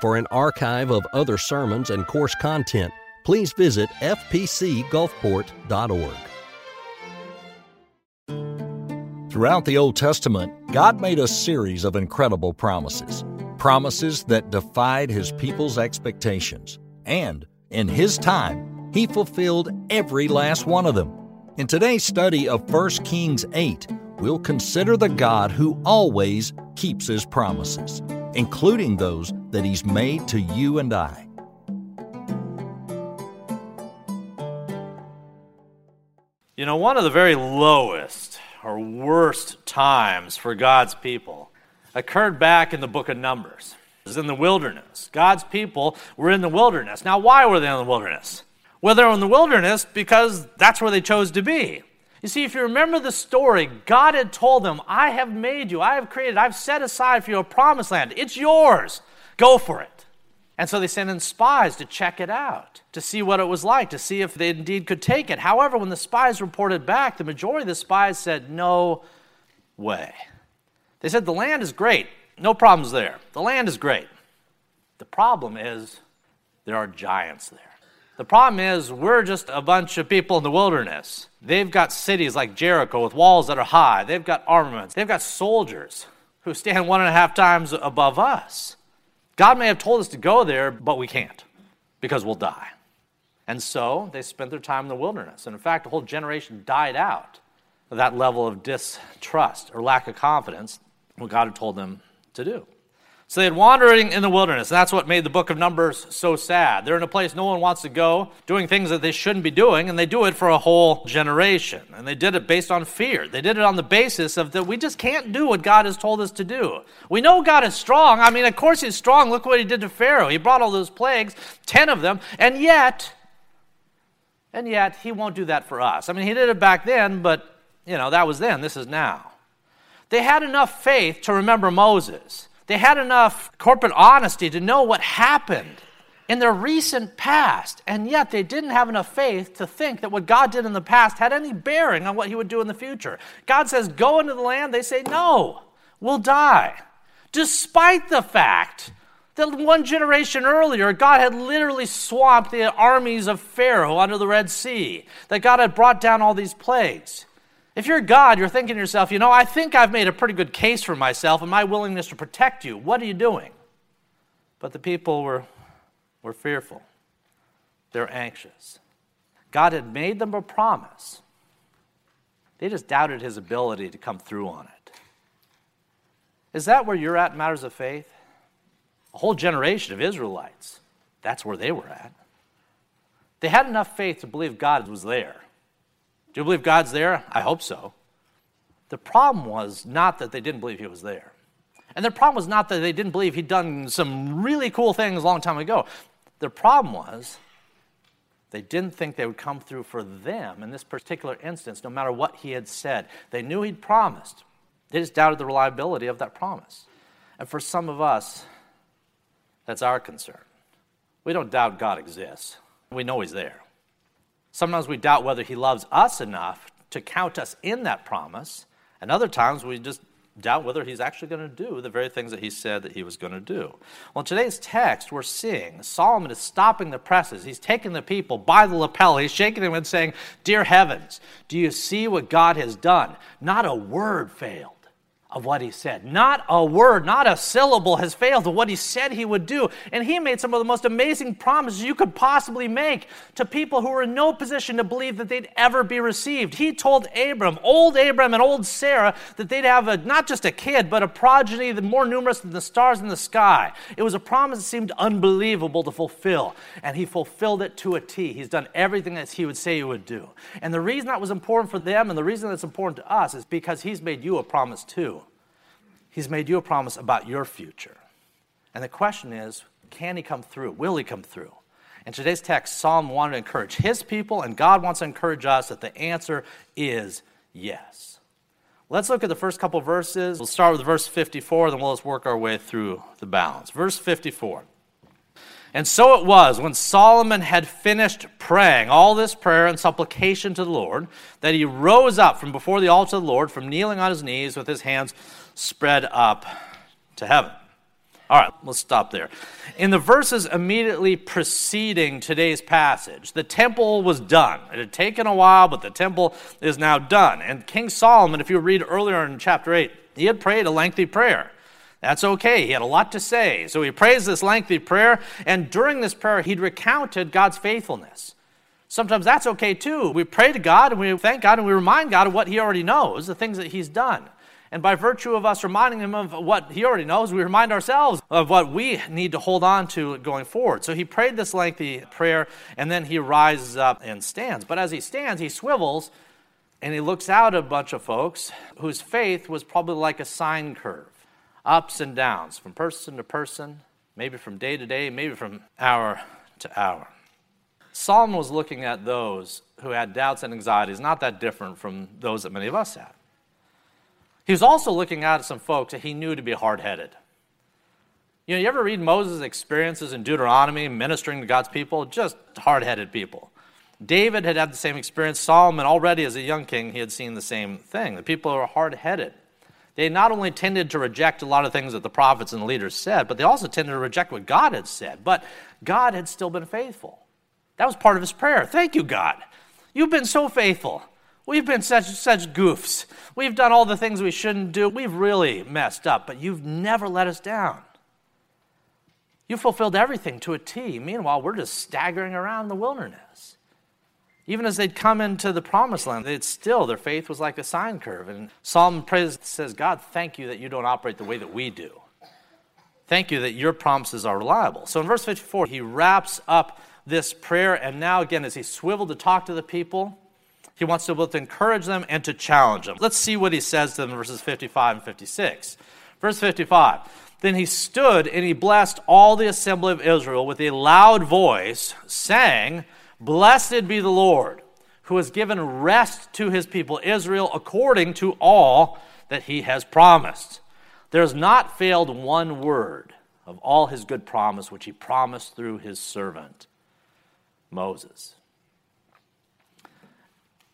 For an archive of other sermons and course content, please visit fpcgulfport.org. Throughout the Old Testament, God made a series of incredible promises. Promises that defied his people's expectations. And, in his time, he fulfilled every last one of them. In today's study of 1 Kings 8, we'll consider the God who always keeps his promises, including those that he's made to you and I. You know, one of the very lowest or worst times for God's people occurred back in the book of Numbers. It was in the wilderness. God's people were in the wilderness. Now, why were they in the wilderness? Well, they were in the wilderness because that's where they chose to be. You see, if you remember the story, God had told them, I have made you, I have created, I've set aside for you a promised land. It's yours. Go for it. And so they sent in spies to check it out, to see what it was like, to see if they indeed could take it. However, when the spies reported back, the majority of the spies said, No way. They said, The land is great. No problems there. The land is great. The problem is there are giants there. The problem is we're just a bunch of people in the wilderness. They've got cities like Jericho with walls that are high. They've got armaments. They've got soldiers who stand one and a half times above us. God may have told us to go there, but we can't because we'll die. And so they spent their time in the wilderness. And in fact, a whole generation died out of that level of distrust or lack of confidence what God had told them to do. So they had wandering in the wilderness. And that's what made the book of Numbers so sad. They're in a place no one wants to go, doing things that they shouldn't be doing, and they do it for a whole generation. And they did it based on fear. They did it on the basis of that we just can't do what God has told us to do. We know God is strong. I mean, of course he's strong. Look what he did to Pharaoh. He brought all those plagues, 10 of them, and yet and yet he won't do that for us. I mean, he did it back then, but you know, that was then, this is now. They had enough faith to remember Moses. They had enough corporate honesty to know what happened in their recent past, and yet they didn't have enough faith to think that what God did in the past had any bearing on what He would do in the future. God says, Go into the land. They say, No, we'll die. Despite the fact that one generation earlier, God had literally swamped the armies of Pharaoh under the Red Sea, that God had brought down all these plagues. If you're God, you're thinking to yourself, you know, I think I've made a pretty good case for myself and my willingness to protect you. What are you doing? But the people were, were fearful, they're anxious. God had made them a promise, they just doubted his ability to come through on it. Is that where you're at in matters of faith? A whole generation of Israelites, that's where they were at. They had enough faith to believe God was there. Do you believe God's there? I hope so. The problem was not that they didn't believe He was there. And the problem was not that they didn't believe He'd done some really cool things a long time ago. The problem was they didn't think they would come through for them in this particular instance, no matter what He had said. They knew He'd promised, they just doubted the reliability of that promise. And for some of us, that's our concern. We don't doubt God exists, we know He's there. Sometimes we doubt whether He loves us enough to count us in that promise, and other times we just doubt whether He's actually going to do the very things that He said that He was going to do. Well, in today's text, we're seeing Solomon is stopping the presses. He's taking the people by the lapel, he's shaking them and saying, Dear heavens, do you see what God has done? Not a word failed of what he said. Not a word, not a syllable has failed of what he said he would do. And he made some of the most amazing promises you could possibly make to people who were in no position to believe that they'd ever be received. He told Abram, old Abram and old Sarah, that they'd have a, not just a kid, but a progeny more numerous than the stars in the sky. It was a promise that seemed unbelievable to fulfill. And he fulfilled it to a T. He's done everything that he would say he would do. And the reason that was important for them and the reason that's important to us is because he's made you a promise too. He's made you a promise about your future. And the question is can he come through? Will he come through? In today's text, Psalm wanted to encourage his people, and God wants to encourage us that the answer is yes. Let's look at the first couple verses. We'll start with verse 54, then we'll just work our way through the balance. Verse 54. And so it was when Solomon had finished praying all this prayer and supplication to the Lord that he rose up from before the altar of the Lord, from kneeling on his knees with his hands spread up to heaven. All right, let's stop there. In the verses immediately preceding today's passage, the temple was done. It had taken a while, but the temple is now done. And King Solomon, if you read earlier in chapter 8, he had prayed a lengthy prayer. That's okay. He had a lot to say. So he prays this lengthy prayer, and during this prayer, he'd recounted God's faithfulness. Sometimes that's okay too. We pray to God and we thank God and we remind God of what He already knows, the things that He's done. And by virtue of us reminding him of what he already knows, we remind ourselves of what we need to hold on to going forward. So he prayed this lengthy prayer, and then he rises up and stands. But as he stands, he swivels and he looks out at a bunch of folks whose faith was probably like a sine curve ups and downs from person to person, maybe from day to day, maybe from hour to hour. Solomon was looking at those who had doubts and anxieties, not that different from those that many of us had. He was also looking out at some folks that he knew to be hard headed. You know, you ever read Moses' experiences in Deuteronomy ministering to God's people? Just hard headed people. David had had the same experience. Solomon, already as a young king, he had seen the same thing. The people are hard headed. They not only tended to reject a lot of things that the prophets and the leaders said, but they also tended to reject what God had said. But God had still been faithful. That was part of his prayer. Thank you, God. You've been so faithful. We've been such, such goofs. We've done all the things we shouldn't do. We've really messed up, but you've never let us down. You fulfilled everything to a T. Meanwhile, we're just staggering around the wilderness. Even as they'd come into the promised land, they'd still, their faith was like a sine curve. And Psalm prays, says, God, thank you that you don't operate the way that we do. Thank you that your promises are reliable. So in verse 54, he wraps up this prayer, and now again, as he swiveled to talk to the people, he wants to both encourage them and to challenge them. Let's see what he says to them in verses 55 and 56. Verse 55 Then he stood and he blessed all the assembly of Israel with a loud voice, saying, Blessed be the Lord, who has given rest to his people Israel according to all that he has promised. There has not failed one word of all his good promise which he promised through his servant Moses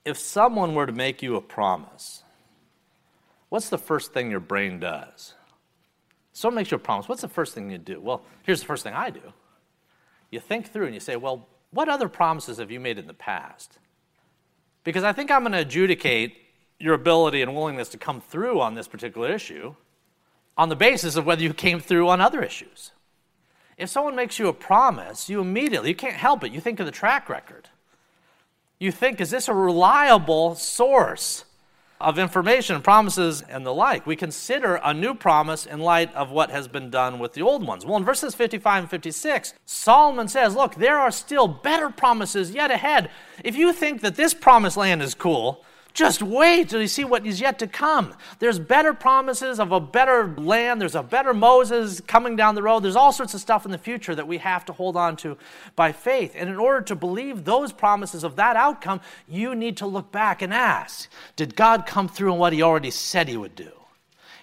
if someone were to make you a promise, what's the first thing your brain does? Someone makes you a promise, what's the first thing you do? Well, here's the first thing I do. You think through and you say, well, what other promises have you made in the past? Because I think I'm going to adjudicate your ability and willingness to come through on this particular issue on the basis of whether you came through on other issues. If someone makes you a promise, you immediately, you can't help it, you think of the track record you think, is this a reliable source of information, promises, and the like? We consider a new promise in light of what has been done with the old ones. Well, in verses 55 and 56, Solomon says, Look, there are still better promises yet ahead. If you think that this promised land is cool, just wait till you see what is yet to come. There's better promises of a better land. There's a better Moses coming down the road. There's all sorts of stuff in the future that we have to hold on to by faith. And in order to believe those promises of that outcome, you need to look back and ask Did God come through on what he already said he would do?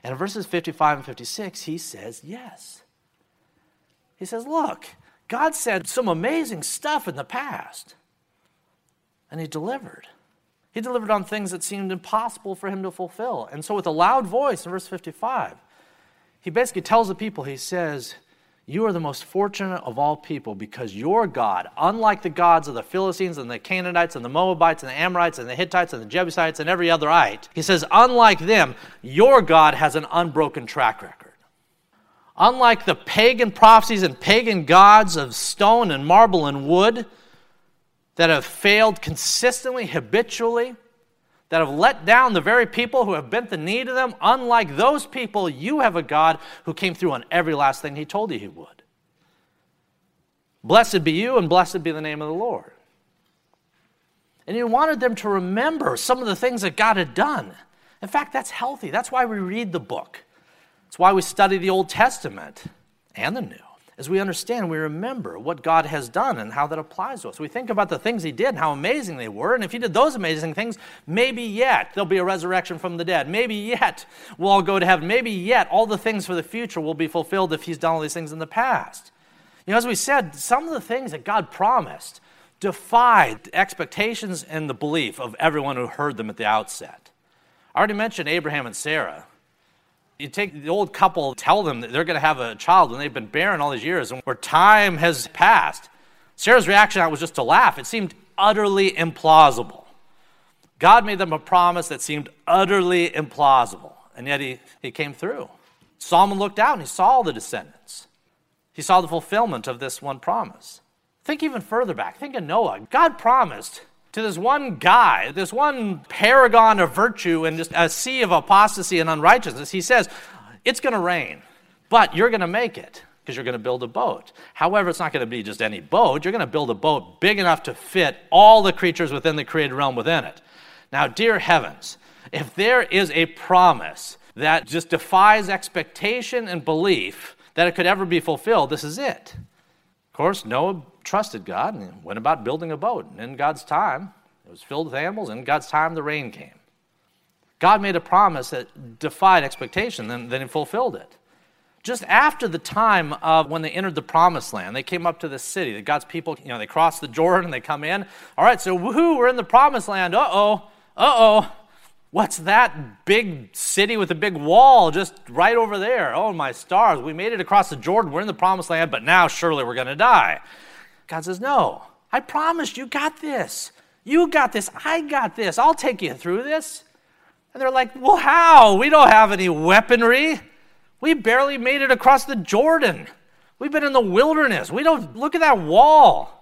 And in verses 55 and 56, he says, Yes. He says, Look, God said some amazing stuff in the past, and he delivered. He delivered on things that seemed impossible for him to fulfill. And so, with a loud voice in verse 55, he basically tells the people, he says, You are the most fortunate of all people because your God, unlike the gods of the Philistines and the Canaanites and the Moabites and the Amorites and the Hittites and the Jebusites and every other otherite, he says, Unlike them, your God has an unbroken track record. Unlike the pagan prophecies and pagan gods of stone and marble and wood, that have failed consistently, habitually, that have let down the very people who have bent the knee to them, unlike those people, you have a God who came through on every last thing He told you He would. Blessed be you, and blessed be the name of the Lord. And He wanted them to remember some of the things that God had done. In fact, that's healthy. That's why we read the book, it's why we study the Old Testament and the New as we understand, we remember what God has done and how that applies to us. We think about the things He did and how amazing they were. And if He did those amazing things, maybe yet there'll be a resurrection from the dead. Maybe yet we'll all go to heaven. Maybe yet all the things for the future will be fulfilled if He's done all these things in the past. You know, as we said, some of the things that God promised defied the expectations and the belief of everyone who heard them at the outset. I already mentioned Abraham and Sarah. You take the old couple, tell them that they're going to have a child when they've been barren all these years and where time has passed. Sarah's reaction was just to laugh. It seemed utterly implausible. God made them a promise that seemed utterly implausible, and yet he, he came through. Solomon looked out and he saw the descendants. He saw the fulfillment of this one promise. Think even further back. Think of Noah. God promised to this one guy, this one paragon of virtue and just a sea of apostasy and unrighteousness, he says, It's going to rain, but you're going to make it because you're going to build a boat. However, it's not going to be just any boat. You're going to build a boat big enough to fit all the creatures within the created realm within it. Now, dear heavens, if there is a promise that just defies expectation and belief that it could ever be fulfilled, this is it. Of course, Noah trusted God and went about building a boat. And in God's time, it was filled with animals. And in God's time, the rain came. God made a promise that defied expectation, then, then he fulfilled it. Just after the time of when they entered the promised land, they came up to the city. The God's people, you know, they cross the Jordan and they come in. All right, so woohoo, we're in the promised land. Uh oh, uh oh. What's that big city with a big wall just right over there? Oh, my stars. We made it across the Jordan. We're in the promised land, but now surely we're going to die. God says, No, I promised you got this. You got this. I got this. I'll take you through this. And they're like, Well, how? We don't have any weaponry. We barely made it across the Jordan. We've been in the wilderness. We don't look at that wall.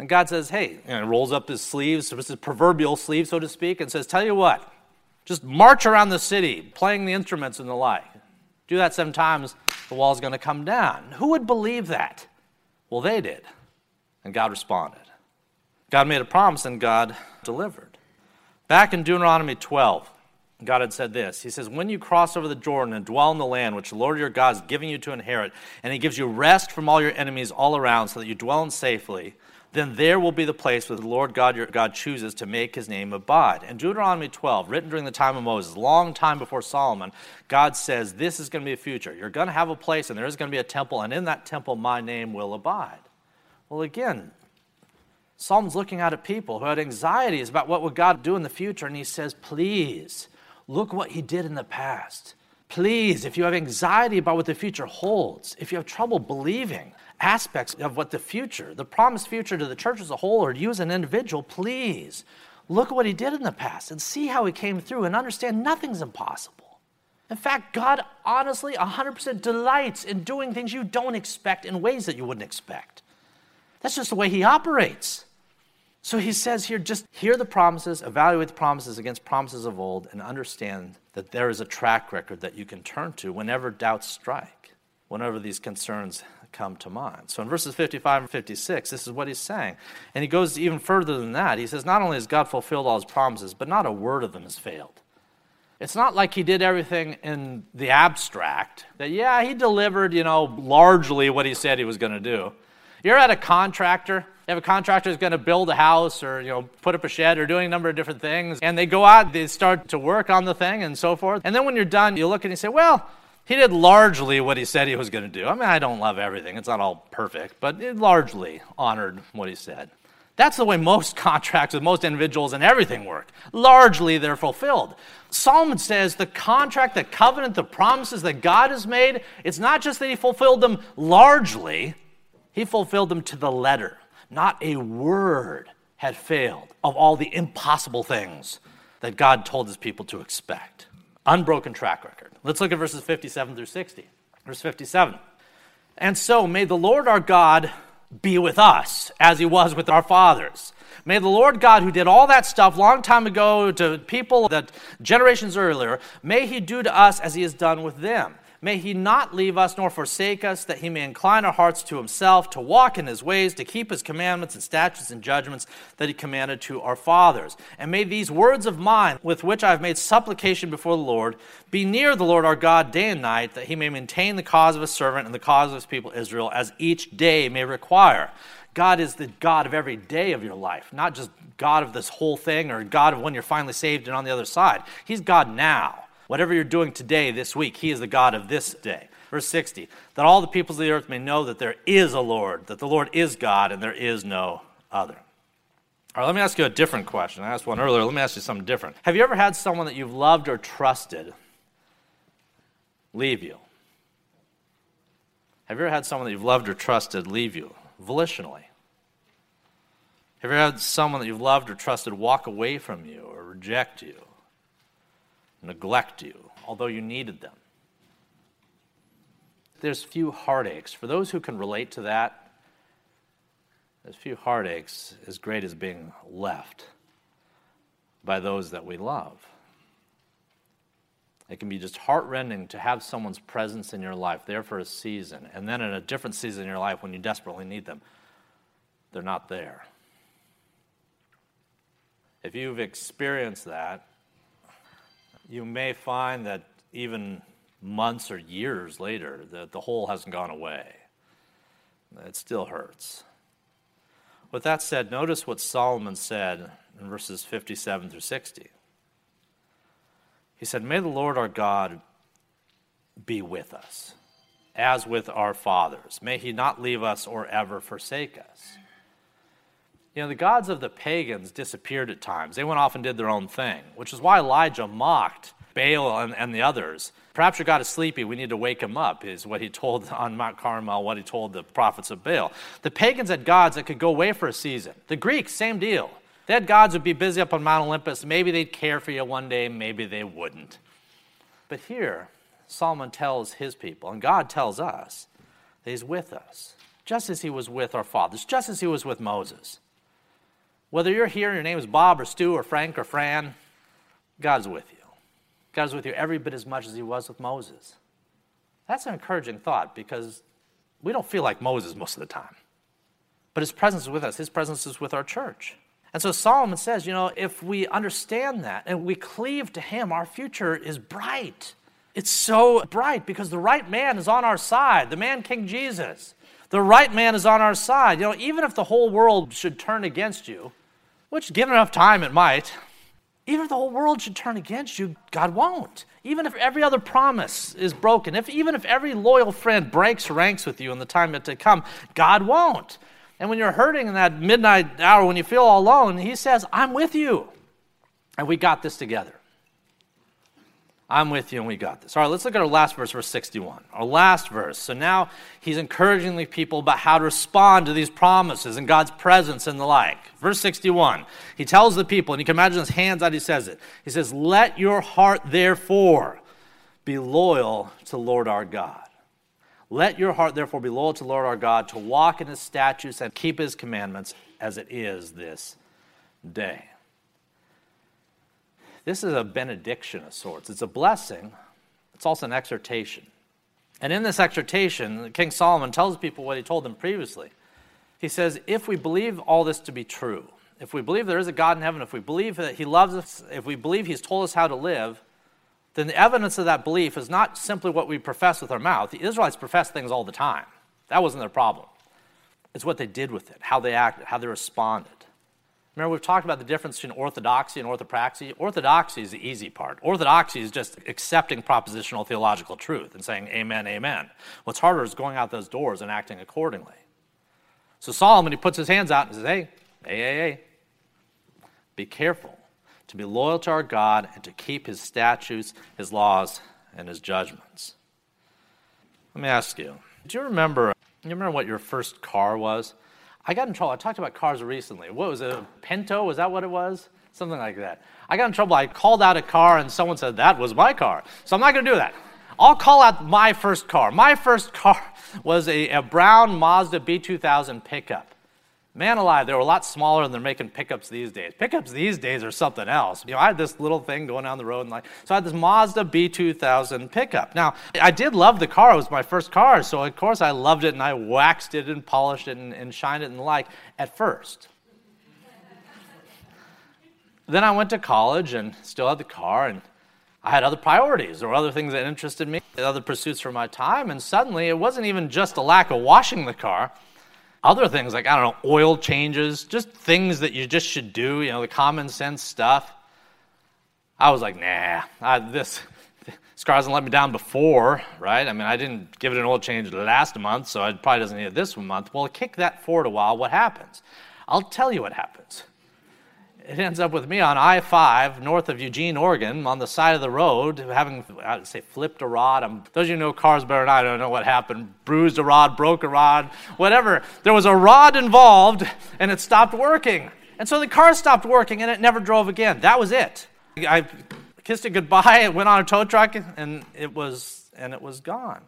And God says, hey, and rolls up his sleeves, his proverbial sleeve, so to speak, and says, tell you what, just march around the city, playing the instruments and the like. Do that seven times, the wall's going to come down. Who would believe that? Well, they did. And God responded. God made a promise and God delivered. Back in Deuteronomy 12, God had said this. He says, When you cross over the Jordan and dwell in the land which the Lord your God is giving you to inherit, and he gives you rest from all your enemies all around so that you dwell in safely, then there will be the place where the Lord God your God chooses to make his name abide. In Deuteronomy 12, written during the time of Moses, long time before Solomon, God says, This is going to be a future. You're going to have a place, and there is going to be a temple, and in that temple my name will abide. Well, again, Psalm's looking out at people who had anxieties about what would God do in the future, and he says, Please, look what he did in the past. Please, if you have anxiety about what the future holds, if you have trouble believing, aspects of what the future, the promised future to the church as a whole or to you as an individual, please look at what he did in the past and see how he came through and understand nothing's impossible. In fact, God honestly 100% delights in doing things you don't expect in ways that you wouldn't expect. That's just the way he operates. So he says here just hear the promises, evaluate the promises against promises of old, and understand that there is a track record that you can turn to whenever doubts strike, whenever these concerns come to mind. So in verses 55 and 56, this is what he's saying. And he goes even further than that. He says, Not only has God fulfilled all his promises, but not a word of them has failed. It's not like he did everything in the abstract, that, yeah, he delivered, you know, largely what he said he was going to do. You're at a contractor. Have a contractor who's going to build a house or, you know, put up a shed or doing a number of different things. And they go out, they start to work on the thing and so forth. And then when you're done, you look and you say, well, he did largely what he said he was going to do. I mean, I don't love everything, it's not all perfect, but it largely honored what he said. That's the way most contracts with most individuals and everything work. Largely, they're fulfilled. Solomon says the contract, the covenant, the promises that God has made, it's not just that he fulfilled them largely, he fulfilled them to the letter. Not a word had failed of all the impossible things that God told his people to expect. Unbroken track record. Let's look at verses 57 through 60. Verse 57. And so may the Lord our God be with us as he was with our fathers. May the Lord God, who did all that stuff long time ago to people that generations earlier, may he do to us as he has done with them. May he not leave us nor forsake us, that he may incline our hearts to himself, to walk in his ways, to keep his commandments and statutes and judgments that he commanded to our fathers. And may these words of mine, with which I have made supplication before the Lord, be near the Lord our God day and night, that he may maintain the cause of his servant and the cause of his people Israel, as each day may require. God is the God of every day of your life, not just God of this whole thing or God of when you're finally saved and on the other side. He's God now. Whatever you're doing today, this week, He is the God of this day. Verse 60 that all the peoples of the earth may know that there is a Lord, that the Lord is God, and there is no other. All right, let me ask you a different question. I asked one earlier. Let me ask you something different. Have you ever had someone that you've loved or trusted leave you? Have you ever had someone that you've loved or trusted leave you volitionally? Have you ever had someone that you've loved or trusted walk away from you or reject you, neglect you, although you needed them? There's few heartaches. For those who can relate to that, there's few heartaches as great as being left by those that we love. It can be just heartrending to have someone's presence in your life there for a season, and then in a different season in your life when you desperately need them, they're not there. If you've experienced that, you may find that even months or years later, that the hole hasn't gone away. It still hurts. With that said, notice what Solomon said in verses 57 through 60. He said, May the Lord our God be with us, as with our fathers. May he not leave us or ever forsake us. You know, the gods of the pagans disappeared at times. They went off and did their own thing, which is why Elijah mocked Baal and, and the others. Perhaps your God is sleepy. We need to wake him up, is what he told on Mount Carmel, what he told the prophets of Baal. The pagans had gods that could go away for a season. The Greeks, same deal. They had gods would be busy up on Mount Olympus. Maybe they'd care for you one day, maybe they wouldn't. But here, Solomon tells his people, and God tells us, that he's with us, just as he was with our fathers, just as he was with Moses. Whether you're here and your name is Bob or Stu or Frank or Fran, God's with you. God's with you every bit as much as he was with Moses. That's an encouraging thought because we don't feel like Moses most of the time. But his presence is with us, his presence is with our church. And so Solomon says, you know, if we understand that and we cleave to him, our future is bright. It's so bright because the right man is on our side, the man King Jesus. The right man is on our side. You know, even if the whole world should turn against you, which given enough time it might, even if the whole world should turn against you, God won't. Even if every other promise is broken, if even if every loyal friend breaks ranks with you in the time to come, God won't. And when you're hurting in that midnight hour, when you feel all alone, He says, I'm with you. And we got this together. I'm with you and we got this. All right, let's look at our last verse, verse 61. Our last verse. So now he's encouraging the people about how to respond to these promises and God's presence and the like. Verse 61, he tells the people, and you can imagine his hands out, he says it. He says, Let your heart therefore be loyal to Lord our God. Let your heart therefore be loyal to Lord our God, to walk in his statutes and keep his commandments as it is this day. This is a benediction of sorts. It's a blessing, it's also an exhortation. And in this exhortation, King Solomon tells people what he told them previously. He says, If we believe all this to be true, if we believe there is a God in heaven, if we believe that he loves us, if we believe he's told us how to live, then the evidence of that belief is not simply what we profess with our mouth. The Israelites professed things all the time. That wasn't their problem. It's what they did with it, how they acted, how they responded. Remember, we've talked about the difference between orthodoxy and orthopraxy. Orthodoxy is the easy part. Orthodoxy is just accepting propositional theological truth and saying amen, amen. What's harder is going out those doors and acting accordingly. So Solomon, he puts his hands out and says, hey, hey, hey, hey, be careful to be loyal to our God and to keep his statutes, his laws, and his judgments. Let me ask you, do you remember, do you remember what your first car was? I got in trouble. I talked about cars recently. What was it? Pinto? Was that what it was? Something like that. I got in trouble. I called out a car and someone said, That was my car. So I'm not going to do that. I'll call out my first car. My first car was a, a brown Mazda B2000 pickup. Man alive, they were a lot smaller than they're making pickups these days. Pickups these days are something else. You know, I had this little thing going down the road, and like, so I had this Mazda B2000 pickup. Now, I did love the car; it was my first car, so of course I loved it, and I waxed it and polished it and, and shined it and the like at first. then I went to college and still had the car, and I had other priorities or other things that interested me, other pursuits for my time, and suddenly it wasn't even just a lack of washing the car other things like, I don't know, oil changes, just things that you just should do, you know, the common sense stuff. I was like, nah, I, this, car hasn't let me down before, right? I mean, I didn't give it an oil change last month, so it probably doesn't need it this month. Well, kick that forward a while, what happens? I'll tell you what happens. It ends up with me on I 5 north of Eugene, Oregon, on the side of the road, having, I'd say, flipped a rod. I'm, those of you who know cars better than I don't know what happened. Bruised a rod, broke a rod, whatever. There was a rod involved, and it stopped working. And so the car stopped working, and it never drove again. That was it. I kissed it goodbye, it went on a tow truck, and it was, and it was gone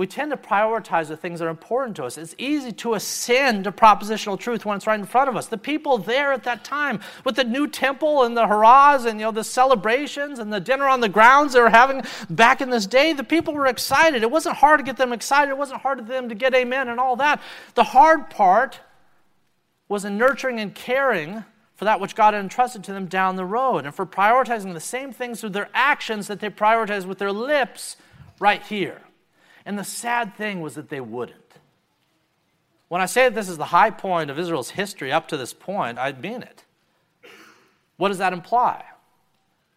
we tend to prioritize the things that are important to us. It's easy to ascend to propositional truth when it's right in front of us. The people there at that time with the new temple and the hurrahs and you know the celebrations and the dinner on the grounds they were having back in this day, the people were excited. It wasn't hard to get them excited. It wasn't hard for them to get amen and all that. The hard part was in nurturing and caring for that which God had entrusted to them down the road and for prioritizing the same things through their actions that they prioritized with their lips right here. And the sad thing was that they wouldn't. When I say that this is the high point of Israel's history up to this point, I mean it. What does that imply?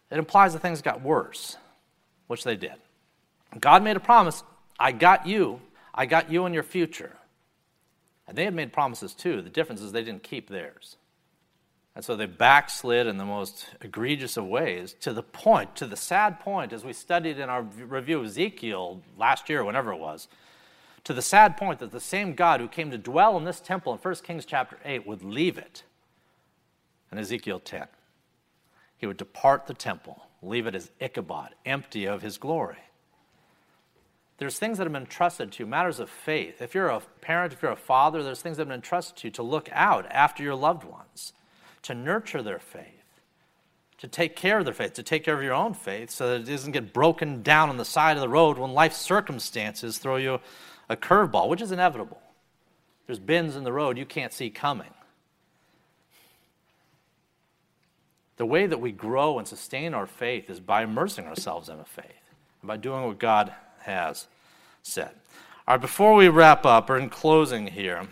It implies that things got worse, which they did. God made a promise I got you, I got you in your future. And they had made promises too. The difference is they didn't keep theirs. And so they backslid in the most egregious of ways to the point, to the sad point, as we studied in our review of Ezekiel last year, whenever it was, to the sad point that the same God who came to dwell in this temple in 1 Kings chapter 8 would leave it in Ezekiel 10. He would depart the temple, leave it as Ichabod, empty of his glory. There's things that have been entrusted to you, matters of faith. If you're a parent, if you're a father, there's things that have been entrusted to you to look out after your loved ones to nurture their faith, to take care of their faith, to take care of your own faith so that it doesn't get broken down on the side of the road when life circumstances throw you a curveball, which is inevitable. There's bends in the road you can't see coming. The way that we grow and sustain our faith is by immersing ourselves in a faith, by doing what God has said. All right, before we wrap up, or in closing here,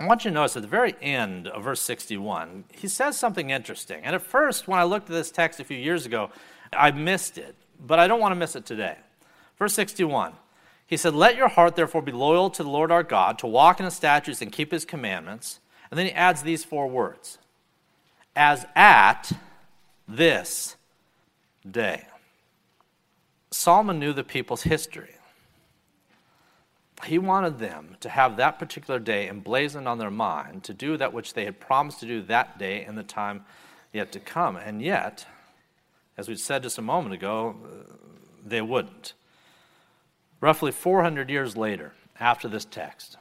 I want you to notice at the very end of verse 61, he says something interesting. And at first, when I looked at this text a few years ago, I missed it, but I don't want to miss it today. Verse 61, he said, Let your heart therefore be loyal to the Lord our God, to walk in his statutes and keep his commandments. And then he adds these four words as at this day. Solomon knew the people's history he wanted them to have that particular day emblazoned on their mind to do that which they had promised to do that day and the time yet to come. And yet, as we said just a moment ago, uh, they wouldn't. Roughly 400 years later, after this text,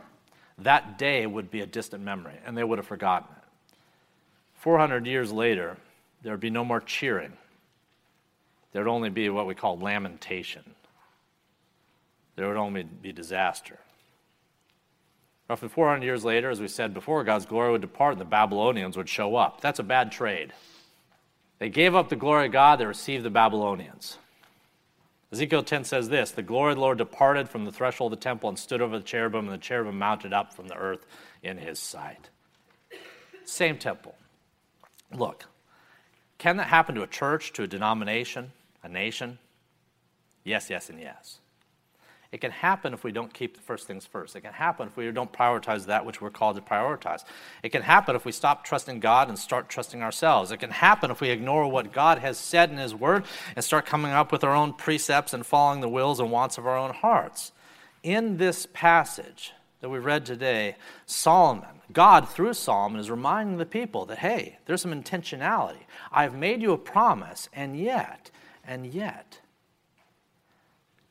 that day would be a distant memory, and they would have forgotten it. 400 years later, there would be no more cheering. There would only be what we call lamentation there would only be disaster. Roughly 400 years later, as we said before, God's glory would depart and the Babylonians would show up. That's a bad trade. They gave up the glory of God, they received the Babylonians. Ezekiel 10 says this The glory of the Lord departed from the threshold of the temple and stood over the cherubim, and the cherubim mounted up from the earth in his sight. Same temple. Look, can that happen to a church, to a denomination, a nation? Yes, yes, and yes. It can happen if we don't keep the first things first. It can happen if we don't prioritize that which we're called to prioritize. It can happen if we stop trusting God and start trusting ourselves. It can happen if we ignore what God has said in His Word and start coming up with our own precepts and following the wills and wants of our own hearts. In this passage that we read today, Solomon, God through Solomon, is reminding the people that, hey, there's some intentionality. I've made you a promise, and yet, and yet,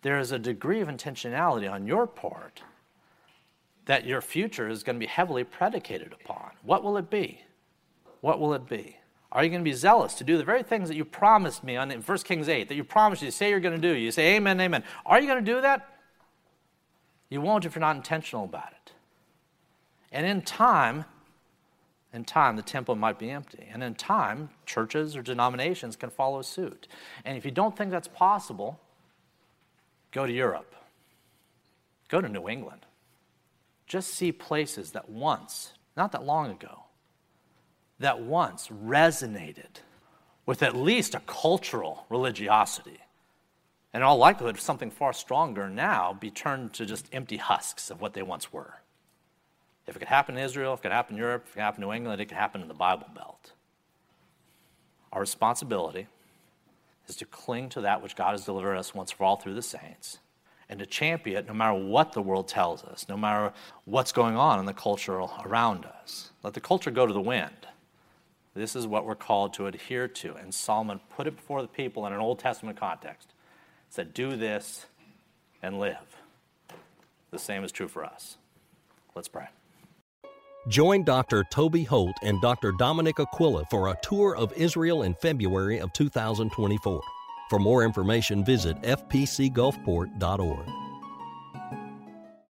there is a degree of intentionality on your part that your future is going to be heavily predicated upon. What will it be? What will it be? Are you going to be zealous to do the very things that you promised me on in 1 Kings 8 that you promised you say you're going to do? You say amen, amen. Are you going to do that? You won't if you're not intentional about it. And in time, in time, the temple might be empty. And in time, churches or denominations can follow suit. And if you don't think that's possible, Go to Europe. Go to New England. Just see places that once, not that long ago, that once resonated with at least a cultural religiosity. And in all likelihood, something far stronger now be turned to just empty husks of what they once were. If it could happen in Israel, if it could happen in Europe, if it could happen in New England, it could happen in the Bible Belt. Our responsibility is to cling to that which God has delivered us once for all through the saints and to champion it no matter what the world tells us, no matter what's going on in the culture around us. Let the culture go to the wind. This is what we're called to adhere to. And Solomon put it before the people in an Old Testament context. Said, Do this and live. The same is true for us. Let's pray. Join Dr. Toby Holt and Dr. Dominic Aquila for a tour of Israel in February of 2024. For more information, visit fpcgulfport.org.